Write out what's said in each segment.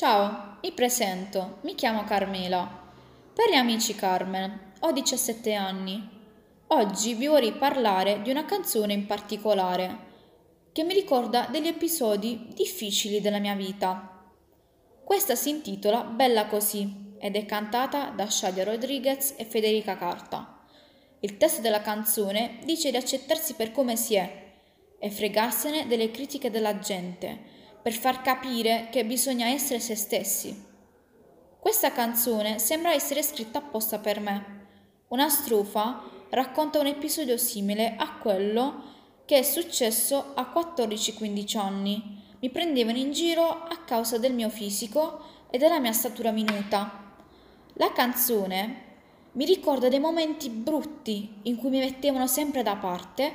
Ciao, mi presento, mi chiamo Carmela. Per gli amici Carmen, ho 17 anni. Oggi vi vorrei parlare di una canzone in particolare che mi ricorda degli episodi difficili della mia vita. Questa si intitola Bella così ed è cantata da Shadia Rodriguez e Federica Carta. Il testo della canzone dice di accettarsi per come si è e fregarsene delle critiche della gente per far capire che bisogna essere se stessi. Questa canzone sembra essere scritta apposta per me. Una strofa racconta un episodio simile a quello che è successo a 14-15 anni. Mi prendevano in giro a causa del mio fisico e della mia statura minuta. La canzone mi ricorda dei momenti brutti in cui mi mettevano sempre da parte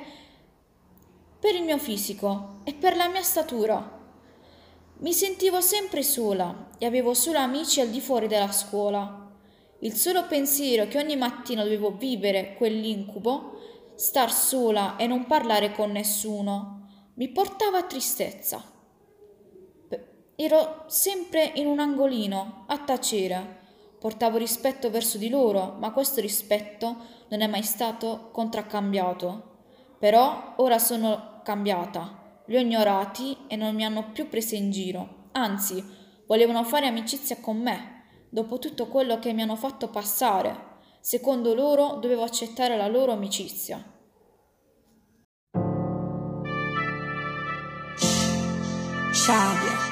per il mio fisico e per la mia statura. Mi sentivo sempre sola e avevo solo amici al di fuori della scuola. Il solo pensiero che ogni mattina dovevo vivere quell'incubo, star sola e non parlare con nessuno, mi portava a tristezza. Ero sempre in un angolino, a tacere. Portavo rispetto verso di loro, ma questo rispetto non è mai stato contraccambiato. Però ora sono cambiata li ho ignorati e non mi hanno più preso in giro, anzi, volevano fare amicizia con me, dopo tutto quello che mi hanno fatto passare. Secondo loro dovevo accettare la loro amicizia. Sciabia.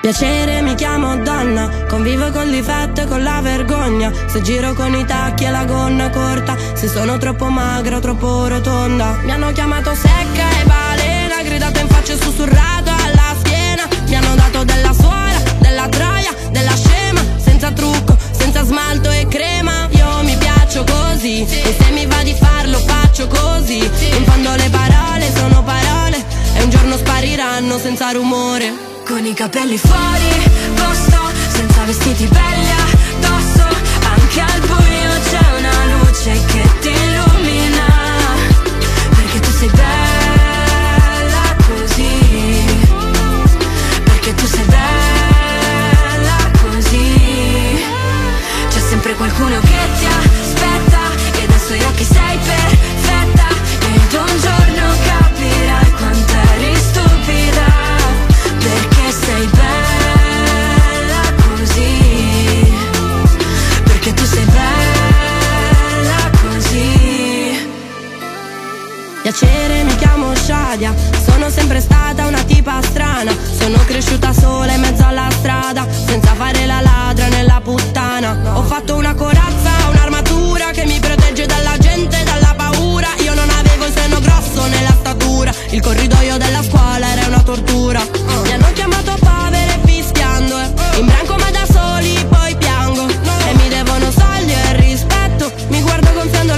Piacere mi chiamo donna, convivo con difetto e con la vergogna. Se giro con i tacchi e la gonna corta, se sono troppo magra o troppo rotonda. Mi hanno chiamato secca e balena, gridato in faccia e sussurrato alla schiena. Mi hanno dato della suola, della troia, della scema, senza trucco, senza smalto e crema. Io mi piaccio così, e se mi va di farlo faccio così. In fondo le parole sono parole, e un giorno spariranno senza rumore. Con i capelli fuori posto Senza vestiti belli Piacere mi chiamo Shadia. Sono sempre stata una tipa strana. Sono cresciuta sola in mezzo alla strada Senza fare la ladra nella puttana. Ho fatto una corazza, un'armatura Che mi protegge dalla gente dalla paura. Io non avevo il seno grosso nella statura Il corridoio della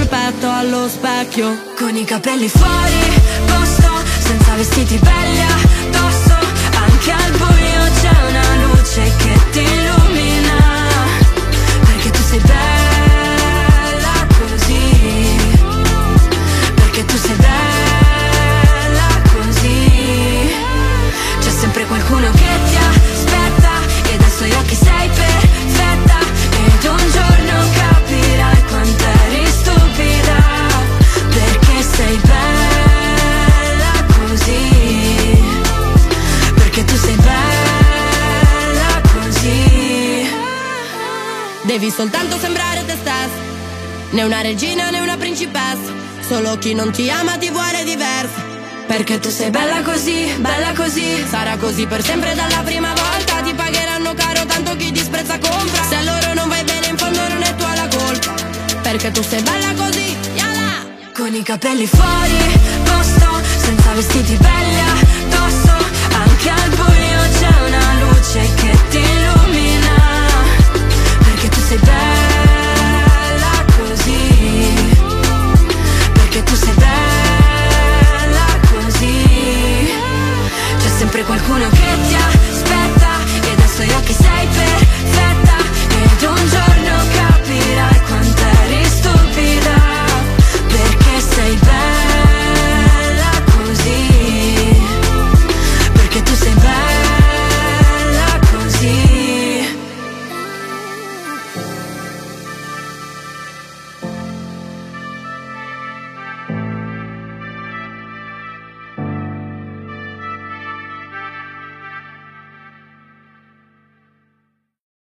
il petto allo specchio. Con i capelli fuori posto Senza vestiti belli addosso Anche al buio c'è una luce che ti illumina soltanto sembrare te stessa Né una regina né una principessa Solo chi non ti ama ti vuole diversa perché tu sei bella così, bella così Sarà così per sempre dalla prima volta Ti pagheranno caro tanto chi disprezza compra. Se a loro non vai bene in fondo non è tua la colpa. Perché tu sei bella così, yala Con i capelli fuori posto